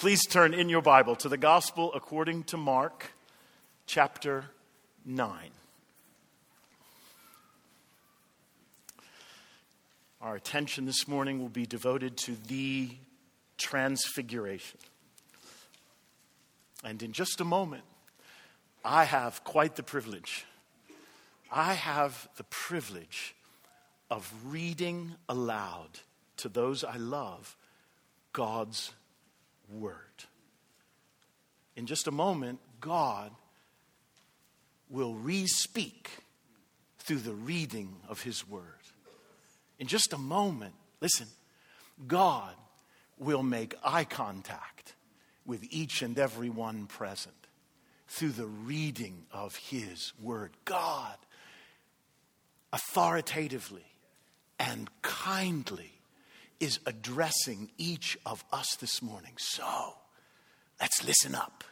Please turn in your Bible to the Gospel according to Mark, chapter 9. Our attention this morning will be devoted to the Transfiguration. And in just a moment, I have quite the privilege. I have the privilege of reading aloud to those I love God's Word. In just a moment, God will re speak through the reading of His Word. In just a moment, listen, God will make eye contact with each and every one present through the reading of His Word. God, authoritatively and kindly, is addressing each of us this morning. So, let's listen up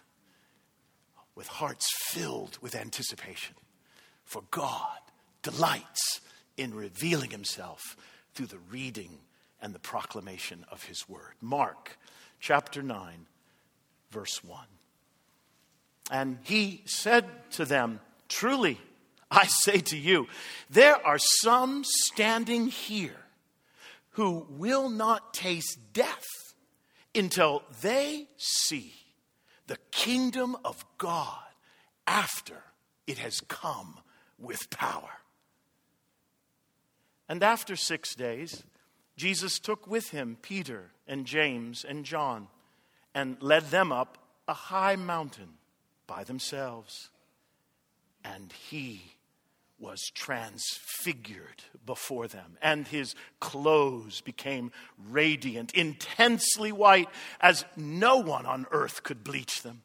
with hearts filled with anticipation. For God delights in revealing himself through the reading and the proclamation of his word. Mark chapter 9, verse 1. And he said to them, Truly, I say to you, there are some standing here who will not taste death until they see the kingdom of God after it has come with power. And after six days, Jesus took with him Peter and James and John and led them up a high mountain by themselves. And he was transfigured before them, and his clothes became radiant, intensely white, as no one on earth could bleach them.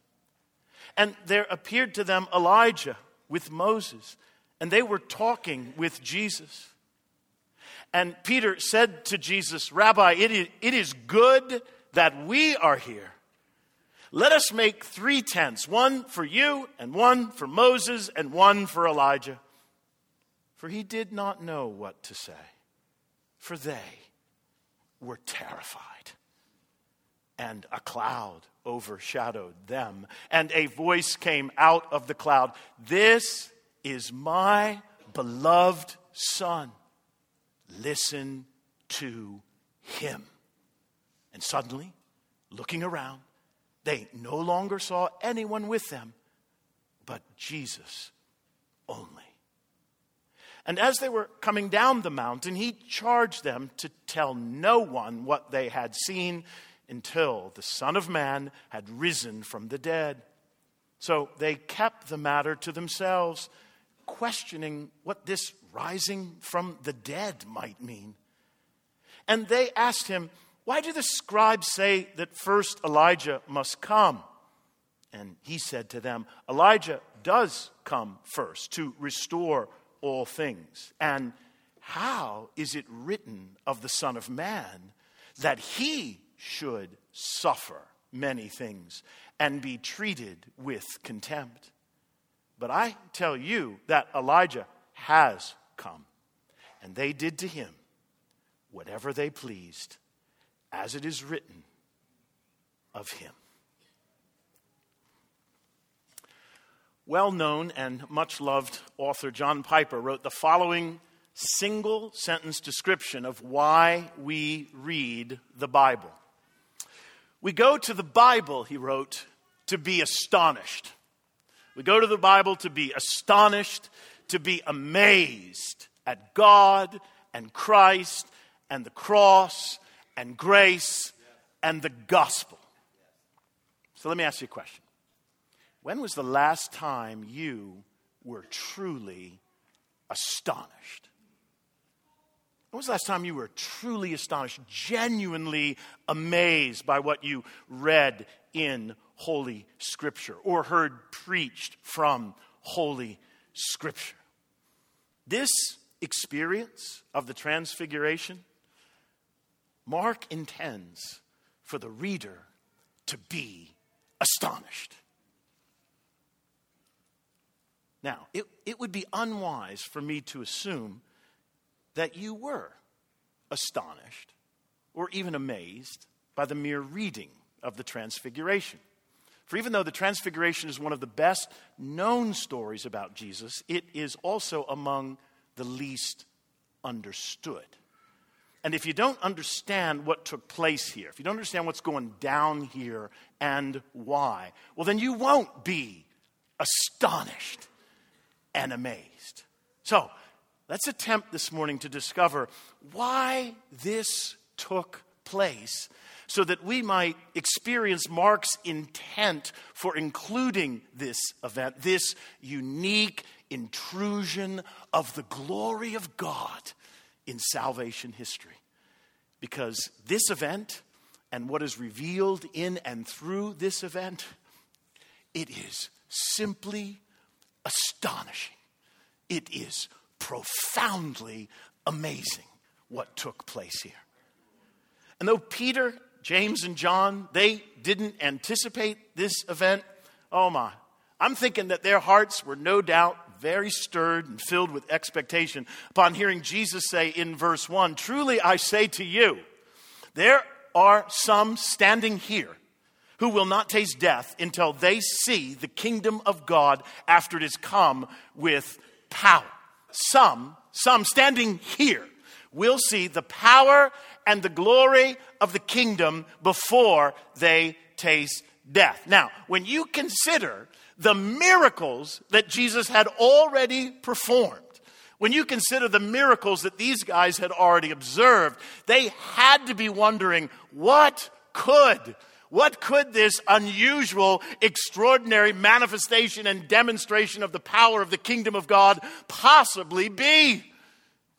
And there appeared to them Elijah with Moses, and they were talking with Jesus. And Peter said to Jesus, Rabbi, it is, it is good that we are here. Let us make three tents one for you, and one for Moses, and one for Elijah for he did not know what to say, for they were terrified. And a cloud overshadowed them, and a voice came out of the cloud This is my beloved Son. Listen to him. And suddenly, looking around, they no longer saw anyone with them but Jesus only. And as they were coming down the mountain, he charged them to tell no one what they had seen until the Son of Man had risen from the dead. So they kept the matter to themselves, questioning what this rising from the dead might mean. And they asked him, Why do the scribes say that first Elijah must come? And he said to them, Elijah does come first to restore all things? And how is it written of the Son of Man that he should suffer many things and be treated with contempt? But I tell you that Elijah has come, and they did to him whatever they pleased, as it is written of him. Well known and much loved author John Piper wrote the following single sentence description of why we read the Bible. We go to the Bible, he wrote, to be astonished. We go to the Bible to be astonished, to be amazed at God and Christ and the cross and grace and the gospel. So let me ask you a question when was the last time you were truly astonished? When was the last time you were truly astonished, genuinely amazed by what you read in Holy Scripture or heard preached from Holy Scripture? This experience of the Transfiguration, Mark intends for the reader to be astonished. Now, it, it would be unwise for me to assume that you were astonished or even amazed by the mere reading of the Transfiguration. For even though the Transfiguration is one of the best known stories about Jesus, it is also among the least understood. And if you don't understand what took place here, if you don't understand what's going down here and why, well, then you won't be astonished and amazed. So, let's attempt this morning to discover why this took place so that we might experience Mark's intent for including this event, this unique intrusion of the glory of God in salvation history. Because this event and what is revealed in and through this event, it is simply astonishing. It is profoundly amazing what took place here. And though Peter, James, and John, they didn't anticipate this event, oh my, I'm thinking that their hearts were no doubt very stirred and filled with expectation upon hearing Jesus say in verse 1 Truly I say to you, there are some standing here who will not taste death until they see the kingdom of God after it has come with power. Some, some standing here, will see the power and the glory of the kingdom before they taste death. Now, when you consider the miracles that Jesus had already performed, when you consider the miracles that these guys had already observed, they had to be wondering what could what could this unusual, extraordinary manifestation and demonstration of the power of the kingdom of God possibly be?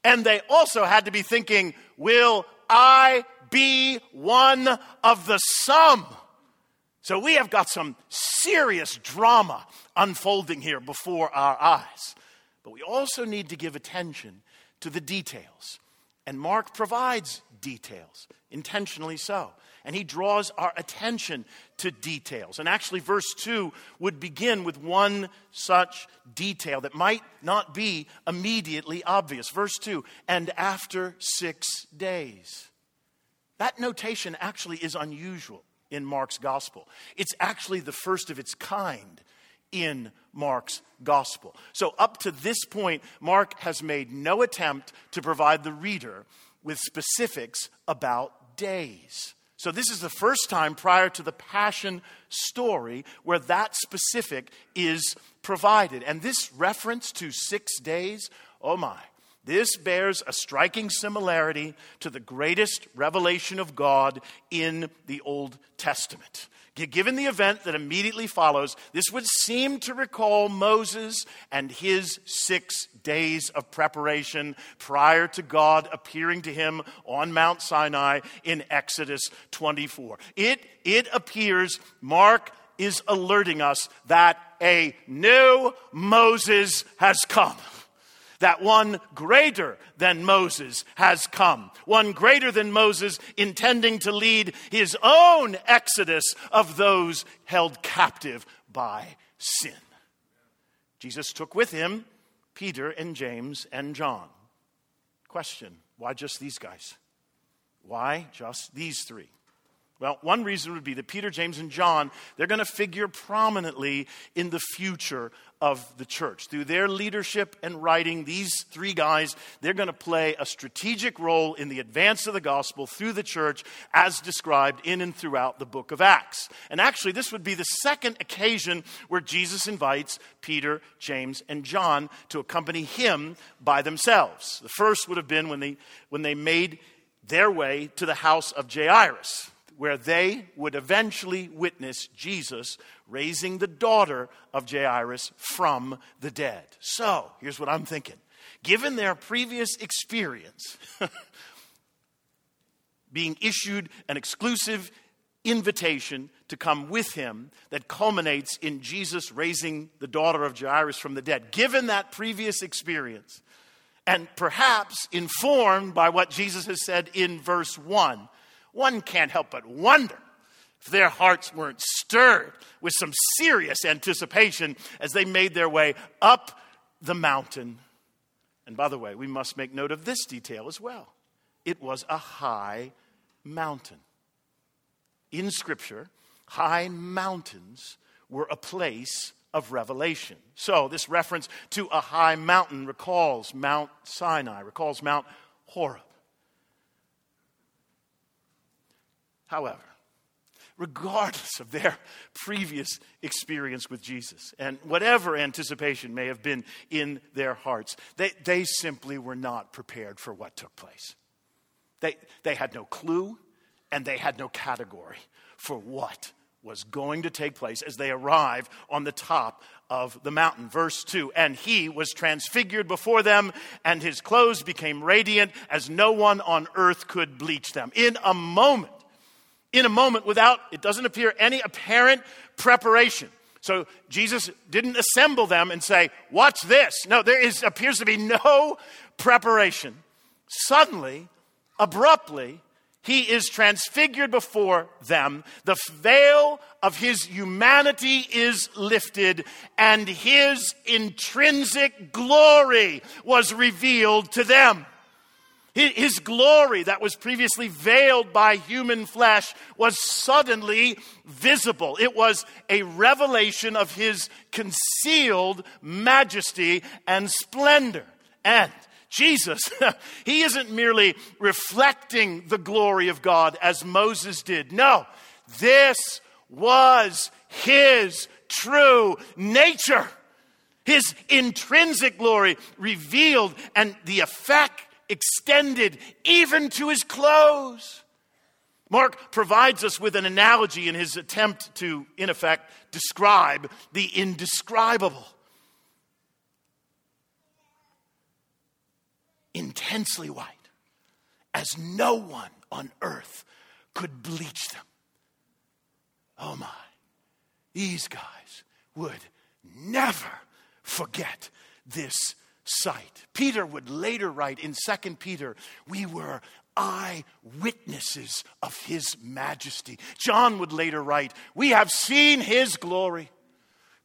And they also had to be thinking, will I be one of the some? So we have got some serious drama unfolding here before our eyes. But we also need to give attention to the details. And Mark provides details, intentionally so. And he draws our attention to details. And actually, verse 2 would begin with one such detail that might not be immediately obvious. Verse 2 and after six days. That notation actually is unusual in Mark's gospel. It's actually the first of its kind in Mark's gospel. So, up to this point, Mark has made no attempt to provide the reader with specifics about days. So, this is the first time prior to the Passion story where that specific is provided. And this reference to six days, oh my, this bears a striking similarity to the greatest revelation of God in the Old Testament. Given the event that immediately follows, this would seem to recall Moses and his six days of preparation prior to God appearing to him on Mount Sinai in Exodus 24. It, it appears Mark is alerting us that a new Moses has come that one greater than Moses has come. One greater than Moses intending to lead his own exodus of those held captive by sin. Jesus took with him Peter and James and John. Question why just these guys? Why just these three? Well, one reason would be that Peter, James, and John, they're going to figure prominently in the future of the church. Through their leadership and writing, these three guys, they're going to play a strategic role in the advance of the gospel through the church as described in and throughout the book of Acts. And actually, this would be the second occasion where Jesus invites Peter, James, and John to accompany him by themselves. The first would have been when they, when they made their way to the house of Jairus where they would eventually witness Jesus raising the daughter of Jairus from the dead. So, here's what I'm thinking. Given their previous experience, being issued an exclusive invitation to come with him that culminates in Jesus raising the daughter of Jairus from the dead. Given that previous experience, and perhaps informed by what Jesus has said in verse 1, one can't help but wonder if their hearts weren't stirred with some serious anticipation as they made their way up the mountain. And by the way, we must make note of this detail as well. It was a high mountain. in Scripture, high mountains were a place of revelation. So, this reference to a high mountain recalls Mount Sinai, recalls Mount Horeb. However, regardless of their previous experience with Jesus and whatever anticipation may have been in their hearts, they, they simply were not prepared for what took place. They, they had no clue and they had no category for what was going to take place as they arrive on the top of the mountain. Verse 2 And he was transfigured before them, and his clothes became radiant as no one on earth could bleach them. In a moment, in a moment, without, it doesn't appear, any apparent preparation. So Jesus didn't assemble them and say, Watch this. No, there is, appears to be no preparation. Suddenly, abruptly, he is transfigured before them. The veil of his humanity is lifted, and his intrinsic glory was revealed to them. His glory that was previously veiled by human flesh was suddenly visible. It was a revelation of his concealed majesty and splendor. And Jesus, he isn't merely reflecting the glory of God as Moses did. No, this was his true nature. His intrinsic glory revealed and the effect extended even to his clothes. Mark provides us with an analogy in his attempt to, in effect, describe the indescribable. intensely white, as no one on earth could bleach them. Oh my, these guys would never forget this sight. Peter would later write in 2 Peter, we were eyewitnesses of his majesty. John would later write, we have seen his glory,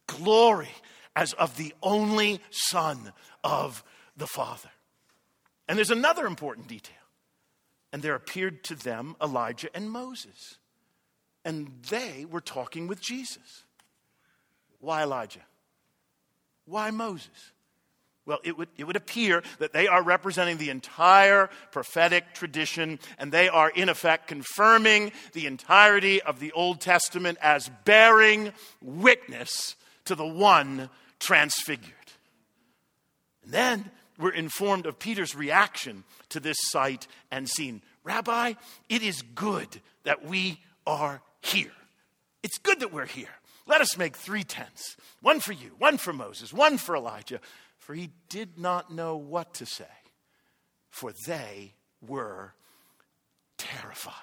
glory as of the only Son of the Father. And there's another important detail. And there appeared to them Elijah and Moses. And they were talking with Jesus. Why Elijah? Why Moses? Well, it would, it would appear that they are representing the entire prophetic tradition, and they are, in effect, confirming the entirety of the Old Testament as bearing witness to the one transfigured. And then we're informed of Peter's reaction to this sight and scene. Rabbi, it is good that we are here. It's good that we're here. Let us make three tents one for you, one for Moses, one for Elijah. For he did not know what to say, for they were terrified.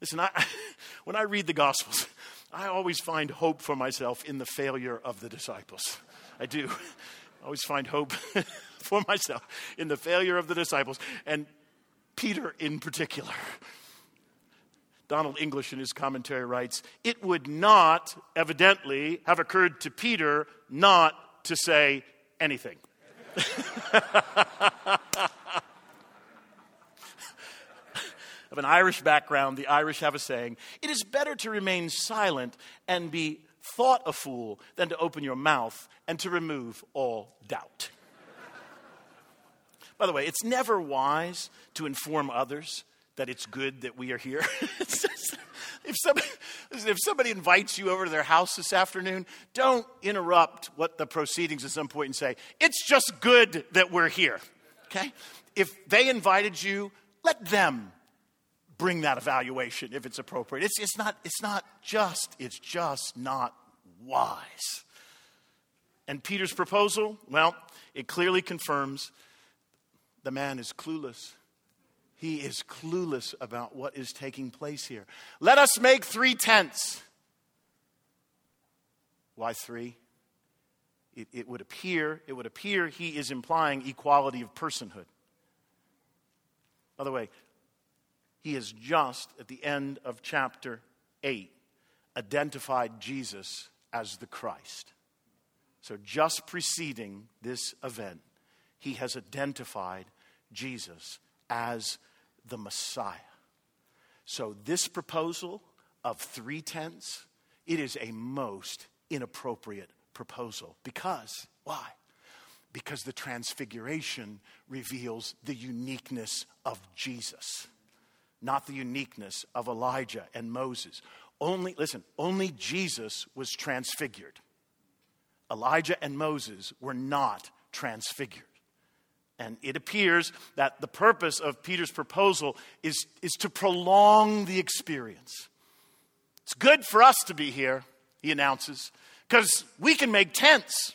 Listen, I, when I read the Gospels, I always find hope for myself in the failure of the disciples. I do. I always find hope for myself in the failure of the disciples, and Peter in particular. Donald English, in his commentary, writes It would not, evidently, have occurred to Peter not to say anything. of an Irish background, the Irish have a saying it is better to remain silent and be thought a fool than to open your mouth and to remove all doubt. By the way, it's never wise to inform others that it's good that we are here. if, somebody, if somebody invites you over to their house this afternoon, don't interrupt what the proceedings at some point and say, it's just good that we're here. Okay? If they invited you, let them bring that evaluation if it's appropriate. It's, it's, not, it's not just, it's just not wise. And Peter's proposal, well, it clearly confirms the man is clueless. He is clueless about what is taking place here. Let us make three tents. Why three? It, it, would appear, it would appear he is implying equality of personhood. By the way, he has just at the end of chapter 8 identified Jesus as the Christ. So, just preceding this event, he has identified Jesus as the Messiah. So, this proposal of three tents, it is a most inappropriate proposal. Because, why? Because the transfiguration reveals the uniqueness of Jesus, not the uniqueness of Elijah and Moses. Only, listen, only Jesus was transfigured. Elijah and Moses were not transfigured. And it appears that the purpose of Peter's proposal is, is to prolong the experience. It's good for us to be here, he announces, because we can make tents.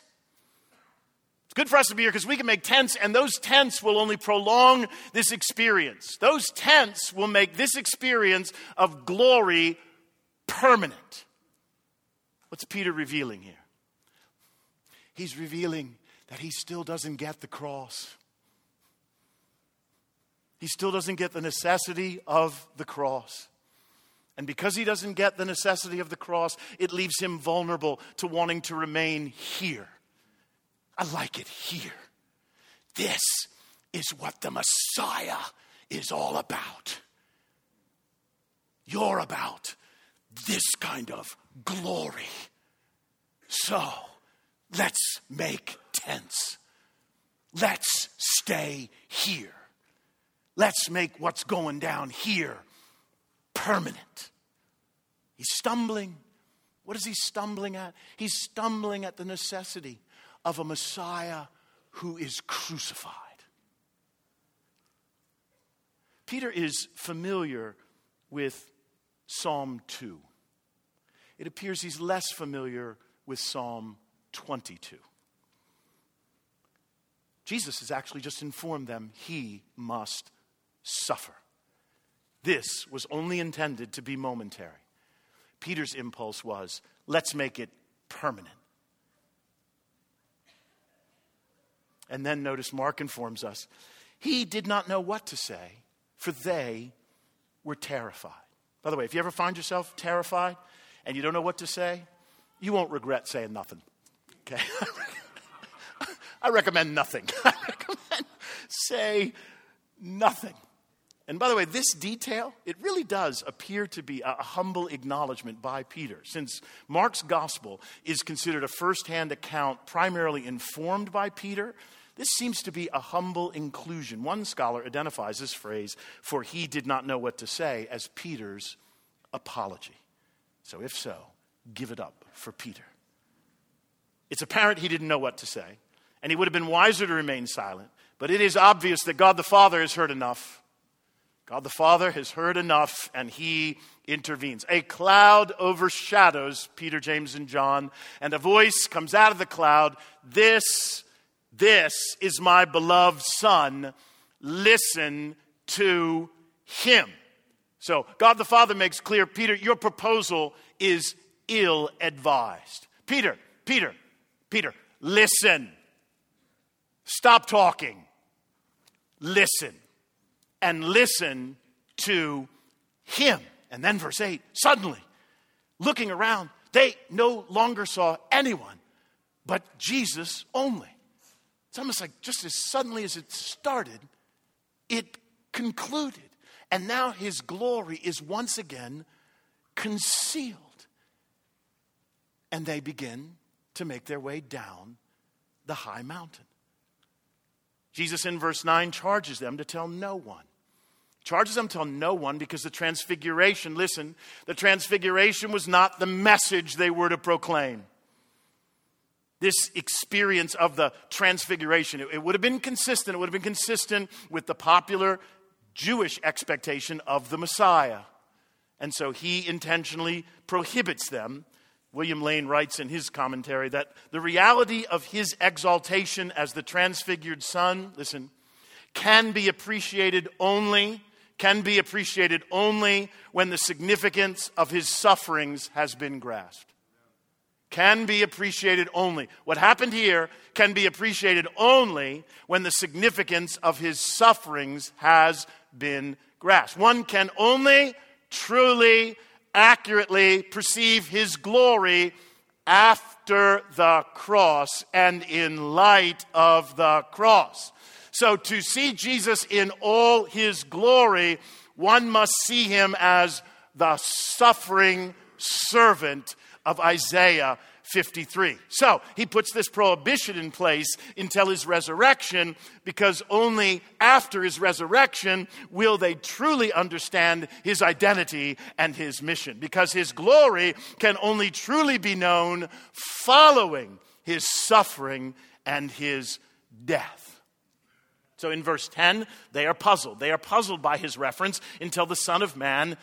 It's good for us to be here because we can make tents, and those tents will only prolong this experience. Those tents will make this experience of glory permanent. What's Peter revealing here? He's revealing that he still doesn't get the cross. He still doesn't get the necessity of the cross. And because he doesn't get the necessity of the cross, it leaves him vulnerable to wanting to remain here. I like it here. This is what the Messiah is all about. You're about this kind of glory. So let's make tents. Let's stay here. Let's make what's going down here permanent. He's stumbling. What is he stumbling at? He's stumbling at the necessity of a Messiah who is crucified. Peter is familiar with Psalm 2. It appears he's less familiar with Psalm 22. Jesus has actually just informed them he must suffer. This was only intended to be momentary. Peter's impulse was let's make it permanent. And then notice Mark informs us he did not know what to say, for they were terrified. By the way, if you ever find yourself terrified and you don't know what to say, you won't regret saying nothing. Okay? I recommend nothing. I recommend say nothing. And by the way, this detail, it really does appear to be a humble acknowledgement by Peter, since Mark's gospel is considered a first-hand account primarily informed by Peter. This seems to be a humble inclusion. One scholar identifies this phrase, for he did not know what to say, as Peter's apology. So, if so, give it up for Peter. It's apparent he didn't know what to say, and he would have been wiser to remain silent, but it is obvious that God the Father has heard enough God the Father has heard enough and he intervenes. A cloud overshadows Peter, James, and John, and a voice comes out of the cloud This, this is my beloved Son. Listen to him. So God the Father makes clear Peter, your proposal is ill advised. Peter, Peter, Peter, listen. Stop talking. Listen and listen to him. And then verse 8 suddenly, looking around, they no longer saw anyone but Jesus only. It's almost like just as suddenly as it started, it concluded. And now his glory is once again concealed. And they begin to make their way down the high mountain. Jesus in verse 9 charges them to tell no one charges them to tell no one because the transfiguration, listen, the transfiguration was not the message they were to proclaim. This experience of the transfiguration, it, it would have been consistent, it would have been consistent with the popular Jewish expectation of the Messiah. And so he intentionally prohibits them. William Lane writes in his commentary that the reality of his exaltation as the transfigured Son, listen, can be appreciated only can be appreciated only when the significance of his sufferings has been grasped. Can be appreciated only. What happened here can be appreciated only when the significance of his sufferings has been grasped. One can only truly, accurately perceive his glory after the cross and in light of the cross. So to see Jesus in all his glory, one must see him as the suffering servant of Isaiah 53. So he puts this prohibition in place until his resurrection because only after his resurrection will they truly understand his identity and his mission. Because his glory can only truly be known following his suffering and his death. So in verse 10, they are puzzled. They are puzzled by his reference until the Son of Man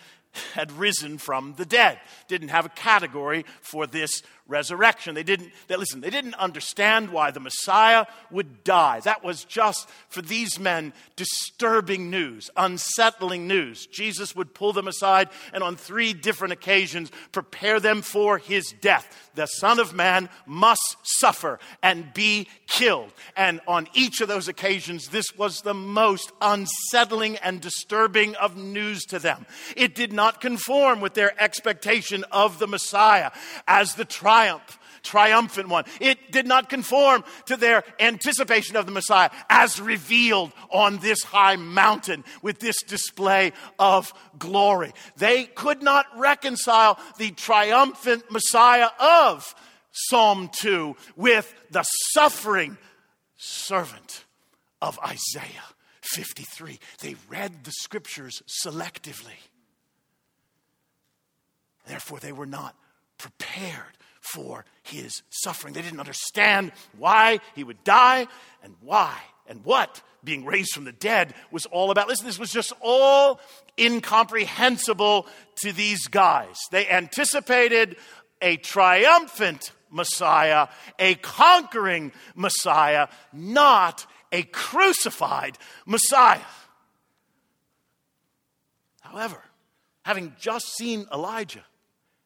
had risen from the dead. Didn't have a category for this resurrection. They didn't, they, listen, they didn't understand why the Messiah would die. That was just, for these men, disturbing news, unsettling news. Jesus would pull them aside and on three different occasions prepare them for his death. The Son of Man must suffer and be killed. And on each of those occasions, this was the most unsettling and disturbing of news to them. It did not conform with their expectation of the Messiah as the triumph, triumphant one. It did not conform to their anticipation of the Messiah as revealed on this high mountain with this display of glory. They could not reconcile the triumphant Messiah of Psalm 2 with the suffering servant of Isaiah 53. They read the scriptures selectively. Therefore, they were not prepared for his suffering. They didn't understand why he would die and why and what being raised from the dead was all about. Listen, this was just all incomprehensible to these guys. They anticipated a triumphant Messiah, a conquering Messiah, not a crucified Messiah. However, having just seen Elijah,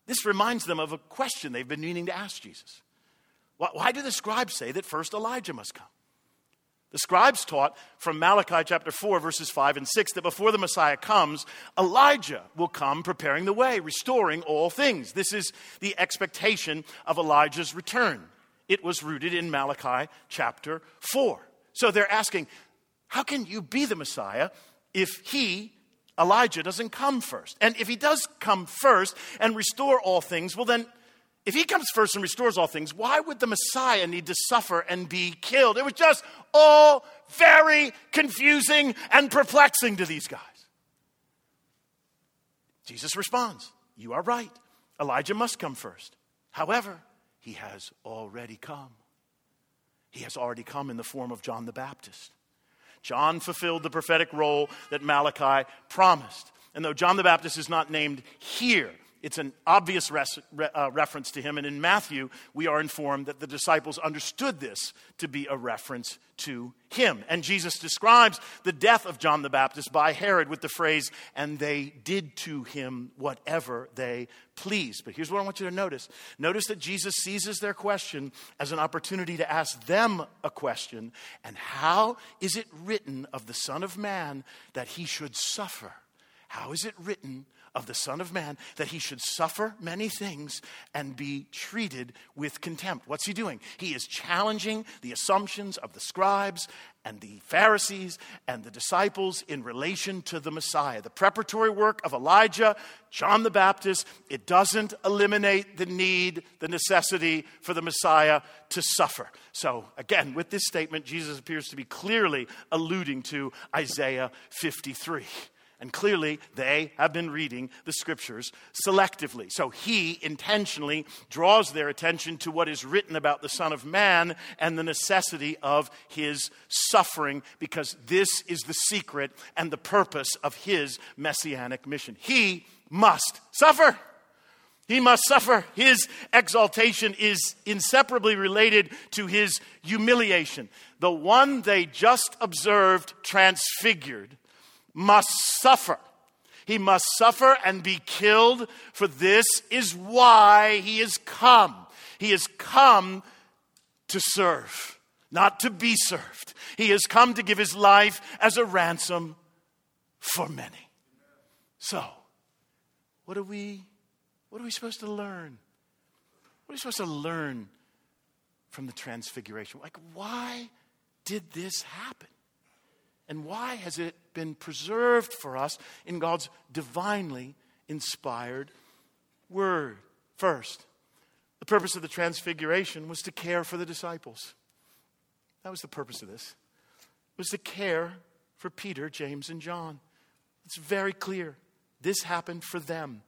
this reminds them of a question they've been meaning to ask Jesus. Why do the scribes say that first Elijah must come? The scribes taught from Malachi chapter 4, verses 5 and 6, that before the Messiah comes, Elijah will come preparing the way, restoring all things. This is the expectation of Elijah's return. It was rooted in Malachi chapter 4. So they're asking, how can you be the Messiah if he Elijah doesn't come first. And if he does come first and restore all things, well, then, if he comes first and restores all things, why would the Messiah need to suffer and be killed? It was just all very confusing and perplexing to these guys. Jesus responds, You are right. Elijah must come first. However, he has already come. He has already come in the form of John the Baptist. John fulfilled the prophetic role that Malachi promised. And though John the Baptist is not named here, it's an obvious res- re- uh, reference to him. And in Matthew, we are informed that the disciples understood this to be a reference to him. And Jesus describes the death of John the Baptist by Herod with the phrase, and they did to him whatever they pleased. But here's what I want you to notice notice that Jesus seizes their question as an opportunity to ask them a question. And how is it written of the Son of Man that he should suffer? How is it written of the Son of Man that he should suffer many things and be treated with contempt? What's he doing? He is challenging the assumptions of the scribes and the Pharisees and the disciples in relation to the Messiah. The preparatory work of Elijah, John the Baptist, it doesn't eliminate the need, the necessity for the Messiah to suffer. So, again, with this statement, Jesus appears to be clearly alluding to Isaiah 53. And clearly, they have been reading the scriptures selectively. So he intentionally draws their attention to what is written about the Son of Man and the necessity of his suffering, because this is the secret and the purpose of his messianic mission. He must suffer. He must suffer. His exaltation is inseparably related to his humiliation. The one they just observed transfigured must suffer. He must suffer and be killed, for this is why he has come. He has come to serve, not to be served. He has come to give his life as a ransom for many. So, what are we what are we supposed to learn? What are we supposed to learn from the transfiguration? Like why did this happen? And why has it been preserved for us in God's divinely inspired word. First, the purpose of the transfiguration was to care for the disciples. That was the purpose of this. It was to care for Peter, James, and John. It's very clear. This happened for them.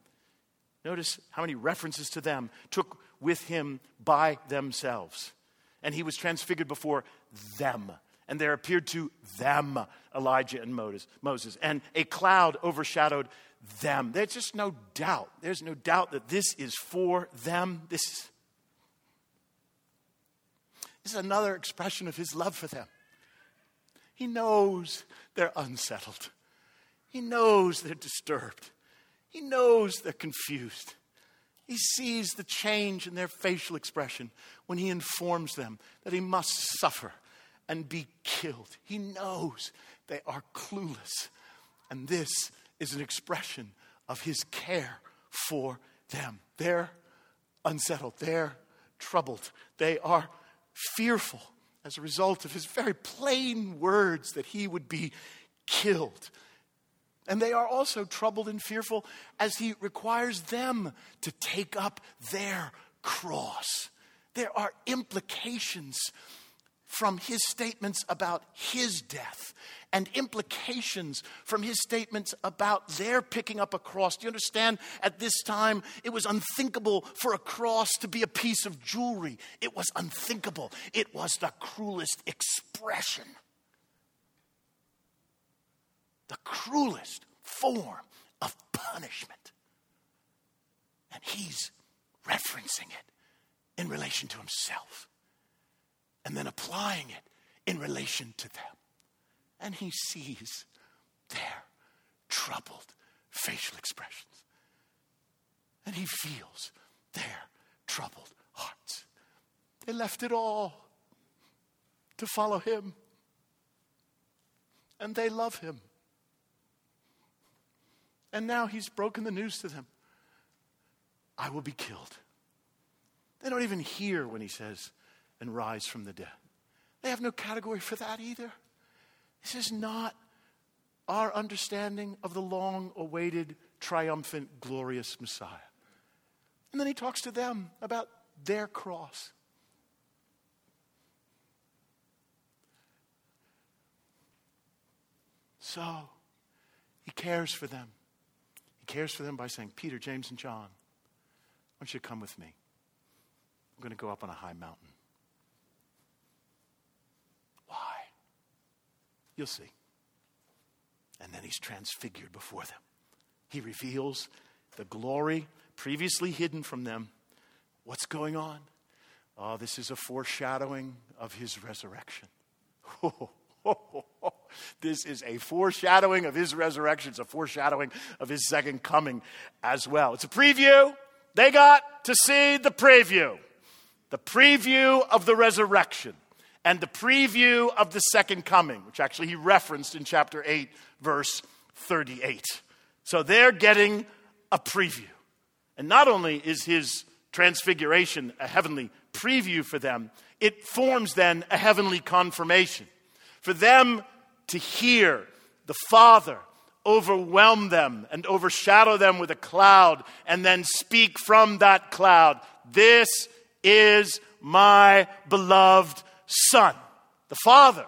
Notice how many references to them took with him by themselves. And he was transfigured before them. And there appeared to them Elijah and Moses. And a cloud overshadowed them. There's just no doubt. There's no doubt that this is for them. This is, this is another expression of his love for them. He knows they're unsettled. He knows they're disturbed. He knows they're confused. He sees the change in their facial expression when he informs them that he must suffer and be killed. He knows they are clueless. And this is an expression of his care for them. They're unsettled, they're troubled, they are fearful as a result of his very plain words that he would be killed. And they are also troubled and fearful as he requires them to take up their cross. There are implications from his statements about his death and implications from his statements about their picking up a cross. Do you understand? At this time, it was unthinkable for a cross to be a piece of jewelry. It was unthinkable. It was the cruelest expression, the cruelest form of punishment. And he's referencing it in relation to himself and then applying it in relation to them. And he sees their troubled facial expressions. And he feels their troubled hearts. They left it all to follow him. And they love him. And now he's broken the news to them I will be killed. They don't even hear when he says, and rise from the dead. They have no category for that either. This is not our understanding of the long awaited, triumphant, glorious Messiah. And then he talks to them about their cross. So, he cares for them. He cares for them by saying, Peter, James, and John, I want you come with me. I'm going to go up on a high mountain. You'll see. And then he's transfigured before them. He reveals the glory previously hidden from them. What's going on? Oh, this is a foreshadowing of his resurrection. this is a foreshadowing of his resurrection. It's a foreshadowing of his second coming as well. It's a preview. They got to see the preview, the preview of the resurrection and the preview of the second coming, which actually he referenced in chapter 8, verse 38. So they're getting a preview. And not only is his transfiguration a heavenly preview for them, it forms then a heavenly confirmation. For them to hear the Father overwhelm them and overshadow them with a cloud and then speak from that cloud, This is my beloved Son. The Father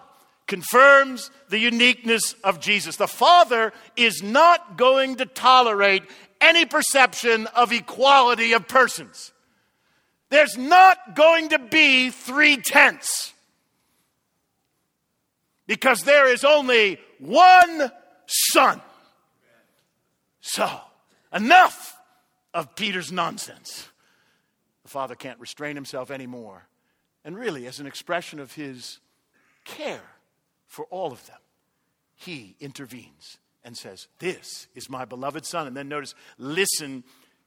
confirms the uniqueness of Jesus. The Father is not going to tolerate any perception of equality of persons. There's not going to be three tenths because there is only one Son. So, enough of Peter's nonsense. The Father can't restrain himself anymore and really, as an expression of his care for all of them, he intervenes and says, This is my beloved Son. And then notice, listen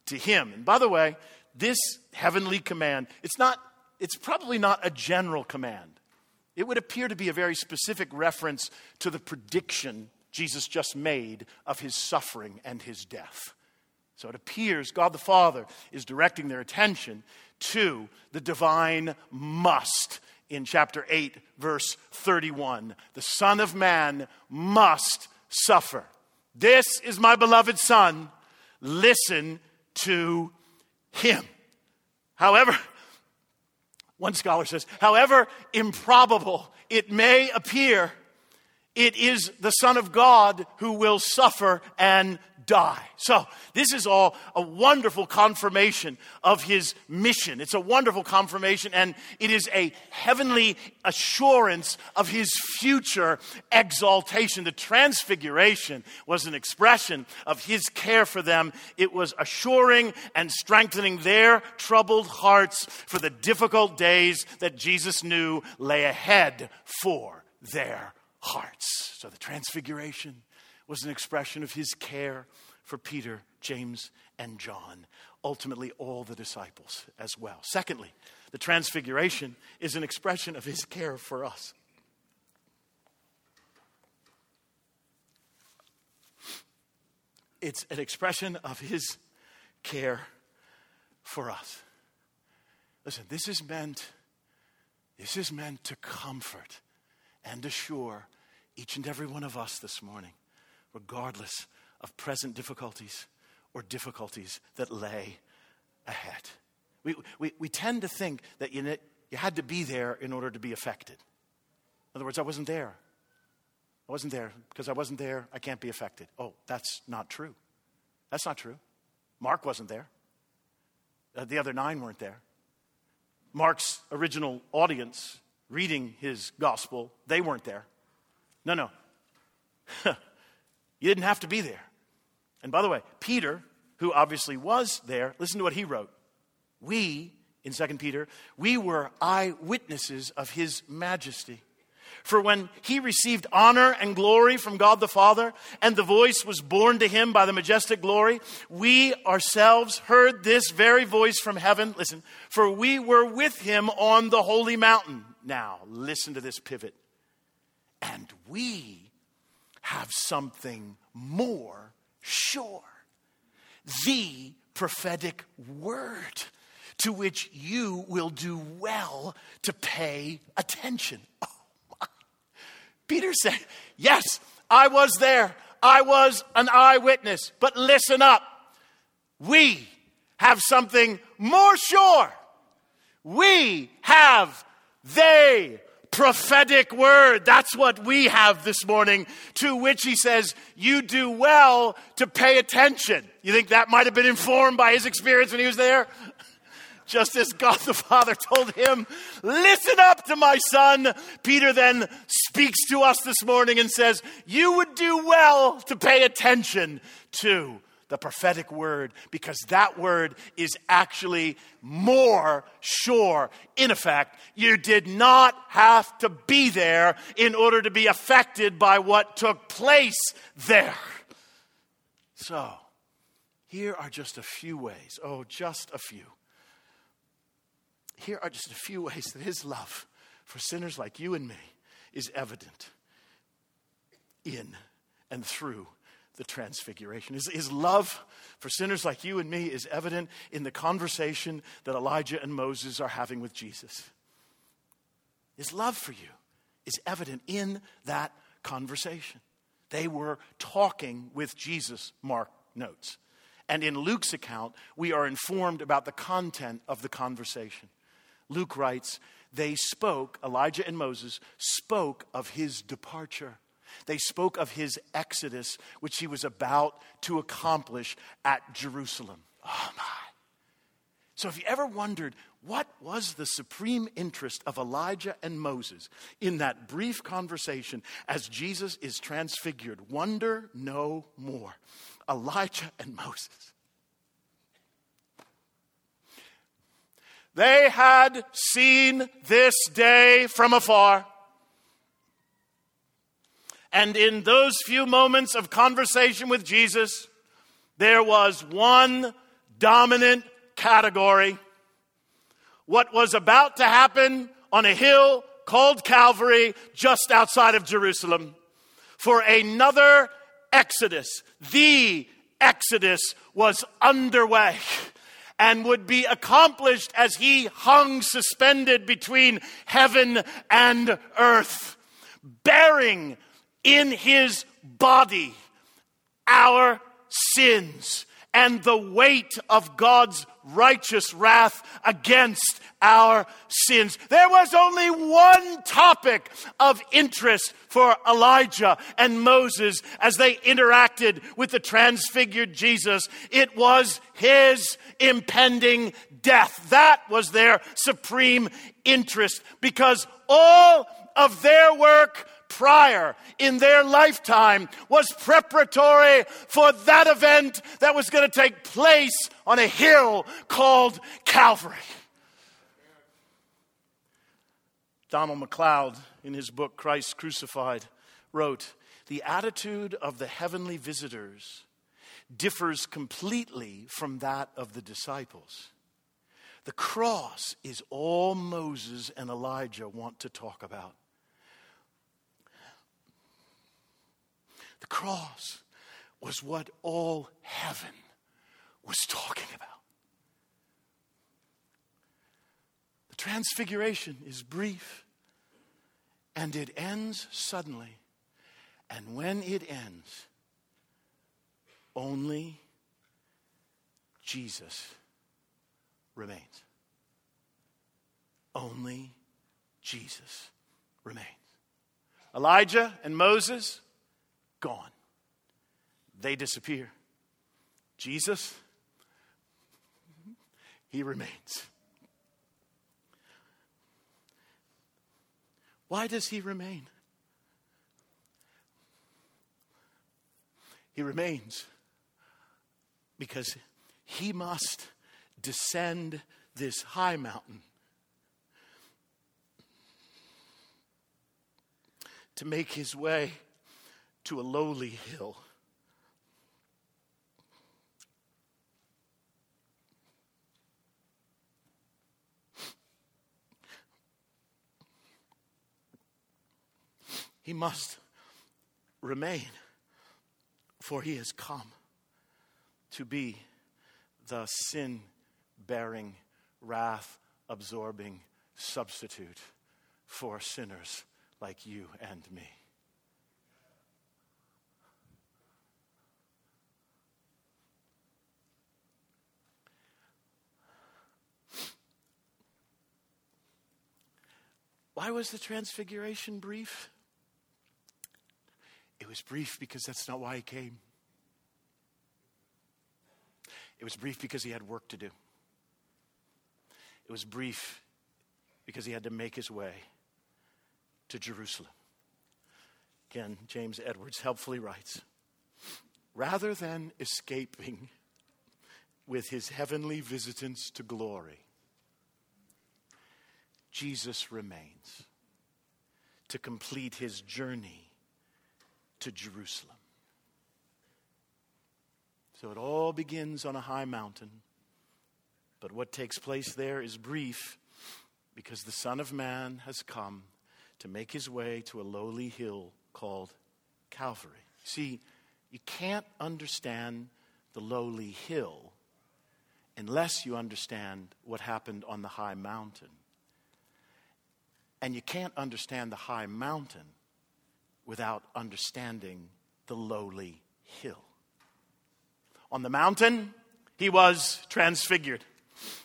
to him. And by the way, this heavenly command, it's not, it's probably not a general command. It would appear to be a very specific reference to the prediction Jesus just made of his suffering and his death. So it appears God the Father is directing their attention to the divine must in chapter 8, verse 31. The Son of Man must suffer. This is my beloved Son. listen to him. However, one scholar says, however improbable it may appear, it is the Son of God who will suffer and die. So, this is all a wonderful confirmation of his mission. It's a wonderful confirmation, and it is a heavenly assurance of his future exaltation. The transfiguration was an expression of his care for them, it was assuring and strengthening their troubled hearts for the difficult days that Jesus knew lay ahead for their hearts. So, the transfiguration was an expression of his care for Peter, James, and John, ultimately, all the disciples as well. Secondly, the transfiguration is an expression of his care for us. It's an expression of his care for us. Listen, this is meant this is meant to comfort and assure each and every one of us this morning regardless of present difficulties or difficulties that lay ahead. We, we, we tend to think that you, you had to be there in order to be affected. In other words, I wasn't there. I wasn't there. Because I wasn't there, I can't be affected. Oh, that's not true. That's not true. Mark wasn't there. Uh, the other nine weren't there. Mark's original audience reading his gospel, they weren't there. No, no. You didn't have to be there. And by the way, Peter, who obviously was there, listen to what he wrote. We, in 2 Peter, we were eyewitnesses of his majesty. For when he received honor and glory from God the Father, and the voice was borne to him by the majestic glory, we ourselves heard this very voice from heaven. Listen, for we were with him on the holy mountain. Now, listen to this pivot. And we have something more sure the prophetic word to which you will do well to pay attention. Oh my. Peter said, Yes, I was there. I was an eyewitness. But listen up. We have something more sure. We have they prophetic word. That's what we have this morning, to which he says, You do well to pay attention. You think that might have been informed by his experience when he was there? Just as God the Father told him, Listen up to my son. Peter then speaks to us this morning and says, You would do well to pay attention to the prophetic word because that word is actually more sure. In effect, you did not have to be there in order to be affected by what took place there. So, here are just a few ways. Oh, just a few. Here are just a few ways that his love for sinners like you and me is evident in and through the transfiguration. His, his love for sinners like you and me is evident in the conversation that Elijah and Moses are having with Jesus. His love for you is evident in that conversation. They were talking with Jesus, Mark notes. And in Luke's account, we are informed about the content of the conversation. Luke writes, They spoke, Elijah and Moses spoke of his departure they spoke of his exodus, which he was about to accomplish at Jerusalem. Oh my. So, if you ever wondered what was the supreme interest of Elijah and Moses in that brief conversation as Jesus is transfigured, wonder no more. Elijah and Moses. They had seen this day from afar. And in those few moments of conversation with Jesus, there was one dominant category. What was about to happen on a hill called Calvary just outside of Jerusalem for another Exodus. The Exodus was underway and would be accomplished as he hung suspended between heaven and earth, bearing in his body our sins and the weight of God's righteous wrath against our sins. There was only one topic of interest for Elijah and Moses as they interacted with the transfigured Jesus. It was his impending death. That was their supreme interest because all of their work prior in their lifetime was preparatory for that event that was going to take place on a hill called Calvary. Donald MacLeod, in his book Christ Crucified, wrote The attitude of the heavenly visitors differs completely from that of the disciples. The cross is all Moses and Elijah want to talk about. The cross was what all heaven was talking about. The transfiguration is brief and it ends suddenly. And when it ends, only Jesus remains. Only Jesus remains. Elijah and Moses gone. They disappear. Jesus, he remains. Why does he remain? He remains because he must descend this high mountain to make his way to a lowly hill. He must remain, for he has come to be the sin bearing, wrath absorbing substitute for sinners like you and me. Why was the transfiguration brief? It was brief because that's not why he came. It was brief because he had work to do. It was brief because he had to make his way to Jerusalem. Again, James Edwards helpfully writes rather than escaping with his heavenly visitants to glory, Jesus remains to complete his journey to Jerusalem. So it all begins on a high mountain, but what takes place there is brief because the Son of Man has come to make his way to a lowly hill called Calvary. See, you can't understand the lowly hill unless you understand what happened on the high mountain. And you can't understand the high mountain without understanding the lowly hill. On the mountain, he was transfigured.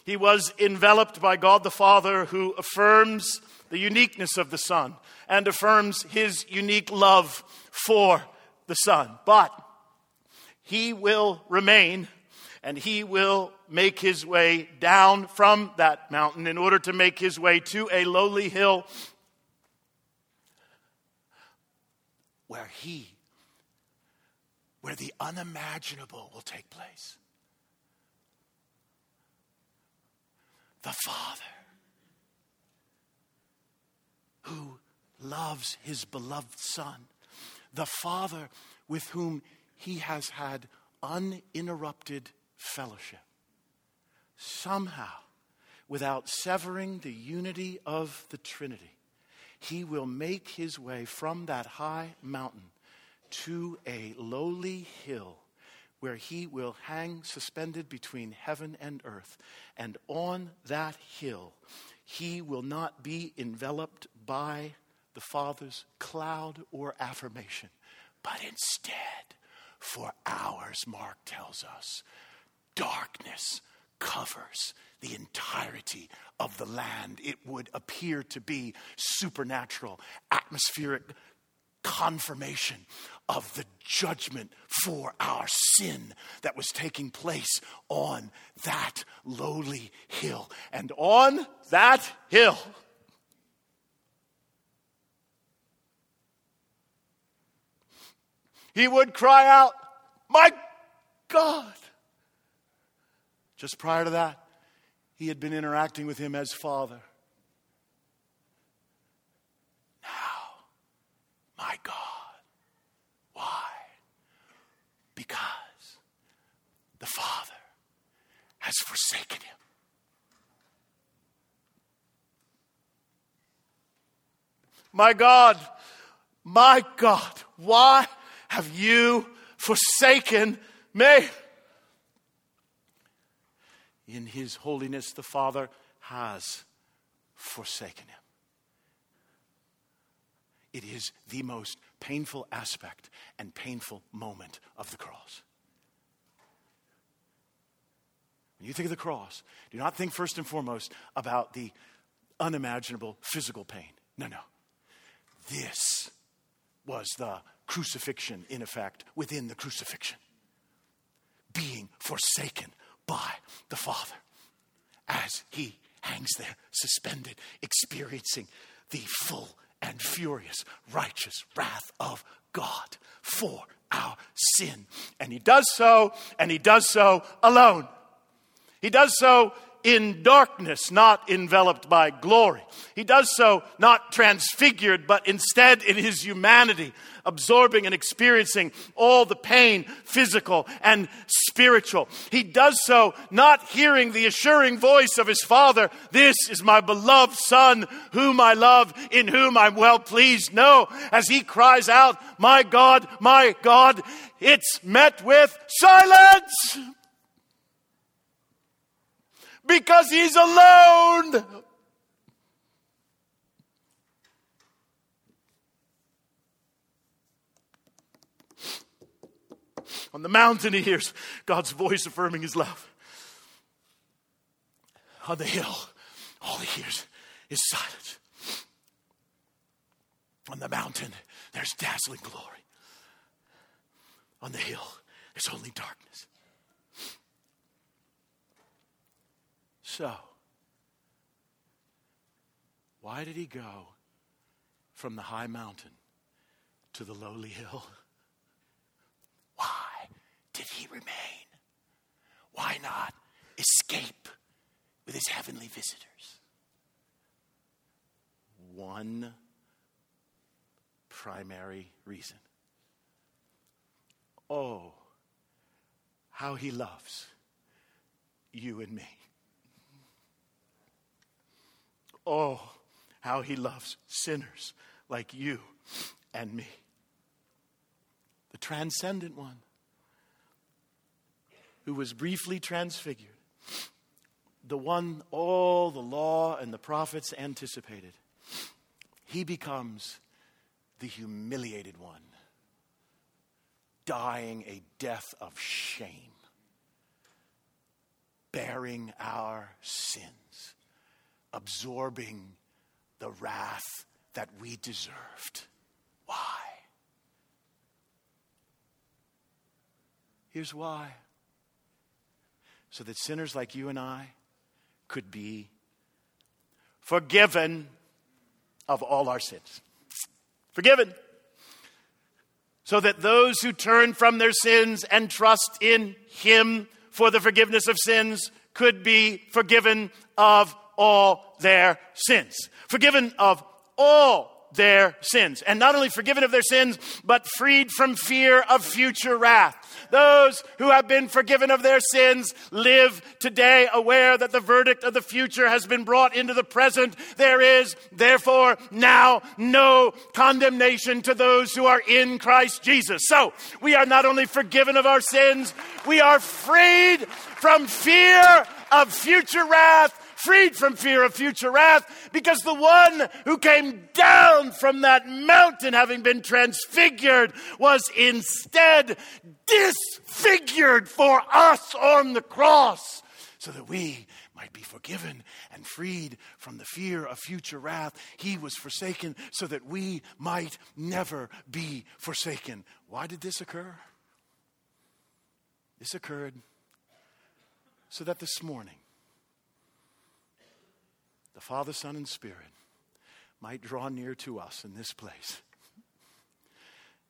He was enveloped by God the Father, who affirms the uniqueness of the Son and affirms his unique love for the Son. But he will remain and he will make his way down from that mountain in order to make his way to a lowly hill where he, where the unimaginable will take place. The Father, who loves his beloved Son, the Father with whom he has had uninterrupted fellowship. Somehow, without severing the unity of the Trinity, he will make his way from that high mountain to a lowly hill where he will hang suspended between heaven and earth. And on that hill, he will not be enveloped by the Father's cloud or affirmation, but instead, for hours, Mark tells us, darkness covers the entirety of the land. It would appear to be supernatural, atmospheric confirmation of the judgment for our sin that was taking place on that lowly hill. And on that hill, he would cry out, My God! Just prior to that, he had been interacting with him as Father. Now, my God. Why? Because the Father has forsaken him. My God, my God, why have you forsaken me? In his holiness, the Father has forsaken him. It is the most painful aspect and painful moment of the cross. When you think of the cross, do not think first and foremost about the unimaginable physical pain. No, no. This was the crucifixion, in effect, within the crucifixion. Being forsaken by the Father as he hangs there, suspended, experiencing the full and furious righteous wrath of God for our sin. And he does so, and he does so alone. He does so in darkness, not enveloped by glory. He does so not transfigured, but instead in his humanity, absorbing and experiencing all the pain, physical and spiritual. He does so not hearing the assuring voice of his Father, This is my beloved Son, whom I love, in whom I'm well pleased. No, as he cries out, My God, my God, it's met with silence because he's alone. On the mountain, he hears God's voice affirming his love. On the hill, all he hears is silence. On the mountain, there's dazzling glory. On the hill, there's only darkness. So, why did he go from the high mountain to the lowly hill? Why did he remain? Why not escape with his heavenly visitors? One primary reason. Oh, how he loves you and me. Oh, how he loves sinners like you and me. The transcendent one who was briefly transfigured, the one all the law and the prophets anticipated, he becomes the humiliated one, dying a death of shame, bearing our sins absorbing the wrath that we deserved. Why? Here's why so that sinners like you and I could be forgiven of all our sins. Forgiven. So that those who turn from their sins and trust in Him for the forgiveness of sins could be forgiven of all their sins. Forgiven of all their sins. And not only forgiven of their sins, but freed from fear of future wrath. Those who have been forgiven of their sins live today aware that the verdict of the future has been brought into the present. There is, therefore, now no condemnation to those who are in Christ Jesus. So, we are not only forgiven of our sins, we are freed from fear of future wrath freed from fear of future wrath, because the one who came down from that mountain, having been transfigured, was instead disfigured for us on the cross, so that we might be forgiven and freed from the fear of future wrath. He was forsaken so that we might never be forsaken. Why did this occur? This occurred so that this morning, Father, Son, and Spirit might draw near to us in this place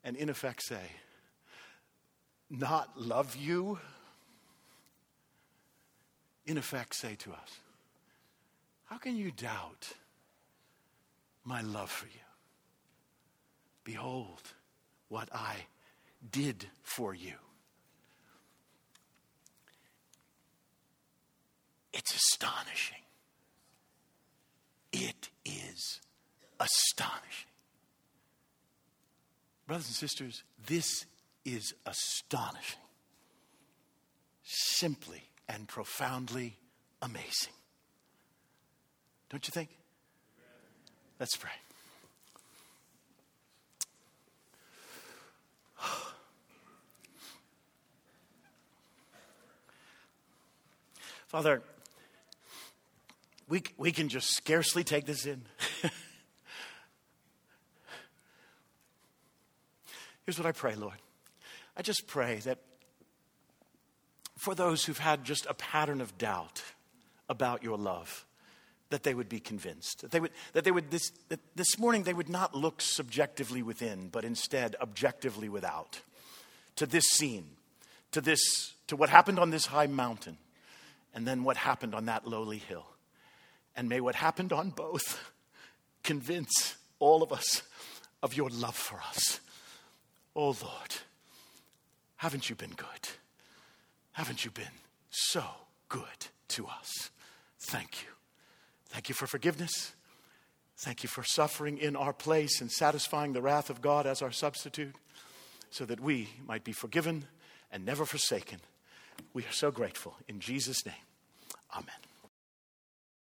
and, in effect, say, Not love you, in effect, say to us, How can you doubt my love for you? Behold what I did for you. It's astonishing. It is astonishing. Brothers and sisters, this is astonishing. Simply and profoundly amazing. Don't you think? Let's pray. Father, we, we can just scarcely take this in. Here's what I pray, Lord. I just pray that for those who've had just a pattern of doubt about your love, that they would be convinced. That they would, that they would this, that this morning they would not look subjectively within, but instead objectively without. To this scene, to this, to what happened on this high mountain, and then what happened on that lowly hill. And may what happened on both convince all of us of your love for us. Oh Lord, haven't you been good? Haven't you been so good to us? Thank you. Thank you for forgiveness. Thank you for suffering in our place and satisfying the wrath of God as our substitute so that we might be forgiven and never forsaken. We are so grateful. In Jesus' name, amen.